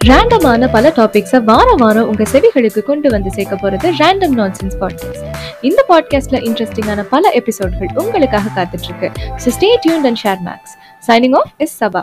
ரேண்டமான பல டாபிக்ஸை வாரம் வாரம் உங்க செவிகளுக்கு கொண்டு வந்து சேர்க்க போறது ரேண்டம் நான்சென்ஸ் பாட்காஸ்ட் இந்த பாட்காஸ்ட்ல இன்ட்ரெஸ்டிங்கான பல எபிசோட்கள் உங்களுக்காக காத்துட்டு இருக்கு. So stay tune and share Max signing off is Saba